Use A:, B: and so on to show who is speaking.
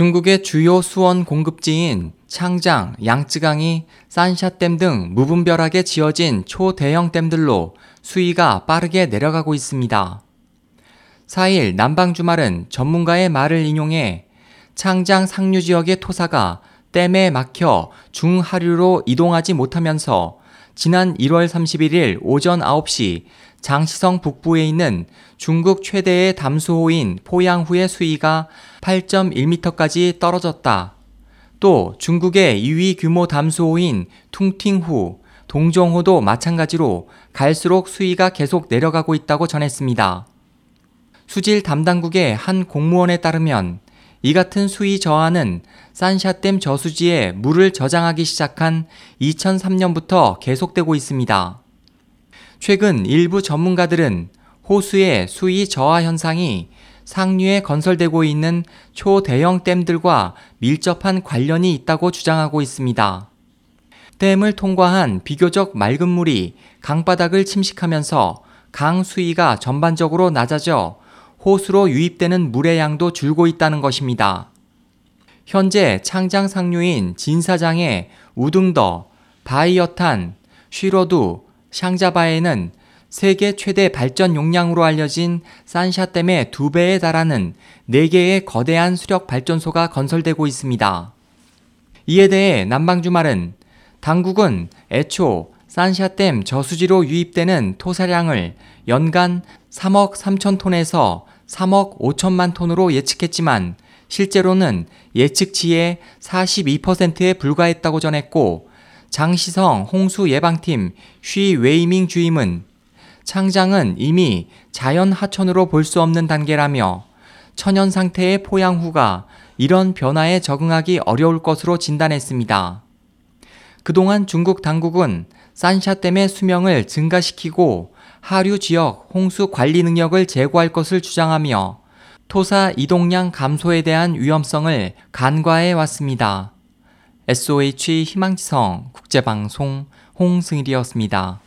A: 중국의 주요 수원 공급지인 창장, 양쯔강이 산샤댐 등 무분별하게 지어진 초대형 댐들로 수위가 빠르게 내려가고 있습니다. 4일 남방 주말은 전문가의 말을 인용해 창장 상류 지역의 토사가 댐에 막혀 중하류로 이동하지 못하면서 지난 1월 31일 오전 9시 장시성 북부에 있는 중국 최대의 담수호인 포양후의 수위가 8.1m까지 떨어졌다. 또 중국의 2위 규모 담수호인 퉁팅후, 동정호도 마찬가지로 갈수록 수위가 계속 내려가고 있다고 전했습니다. 수질 담당국의 한 공무원에 따르면 이 같은 수위 저하는 산샤댐 저수지에 물을 저장하기 시작한 2003년부터 계속되고 있습니다. 최근 일부 전문가들은 호수의 수위 저하 현상이 상류에 건설되고 있는 초대형 댐들과 밀접한 관련이 있다고 주장하고 있습니다. 댐을 통과한 비교적 맑은 물이 강바닥을 침식하면서 강 수위가 전반적으로 낮아져 호수로 유입되는 물의 양도 줄고 있다는 것입니다. 현재 창장 상류인 진사장의 우등더, 바이어탄, 쉬로두, 샹자바에는 세계 최대 발전 용량으로 알려진 산샤댐의 두 배에 달하는 4개의 거대한 수력 발전소가 건설되고 있습니다. 이에 대해 남방주말은 당국은 애초 산샤댐 저수지로 유입되는 토사량을 연간 3억 3천 톤에서 3억 5천만 톤으로 예측했지만 실제로는 예측치의 42%에 불과했다고 전했고 장시성 홍수 예방팀 쉬 웨이밍 주임은 창장은 이미 자연 하천으로 볼 수 없는 단계라며 천연 상태의 포양 후가 이런 변화에 적응하기 어려울 것으로 진단했습니다. 그동안 중국 당국은 산샤댐의 수명을 증가시키고 하류 지역 홍수 관리 능력을 제고할 것을 주장하며 토사 이동량 감소에 대한 위험성을 간과해 왔습니다. SOH 희망지성 국제방송 홍승일이었습니다.